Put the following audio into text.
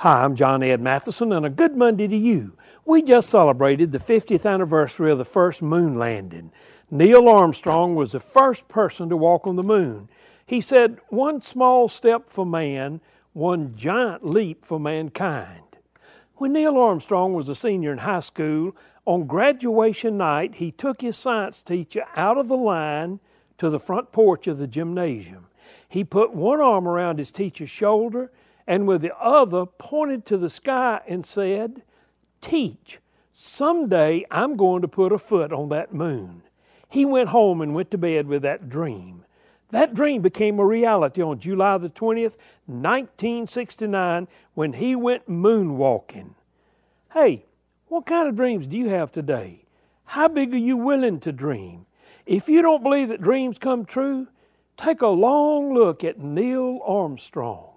Hi, I'm John Ed Mathison, and a good Monday to you. We just celebrated the 50th anniversary of the first moon landing. Neil Armstrong was the first person to walk on the moon. He said, One small step for man, one giant leap for mankind. When Neil Armstrong was a senior in high school, on graduation night, he took his science teacher out of the line to the front porch of the gymnasium. He put one arm around his teacher's shoulder and with the other pointed to the sky and said, Teach, someday I'm going to put a foot on that moon. He went home and went to bed with that dream. That dream became a reality on July the 20th, 1969, when he went moonwalking. Hey, what kind of dreams do you have today? How big are you willing to dream? If you don't believe that dreams come true, take a long look at Neil Armstrong.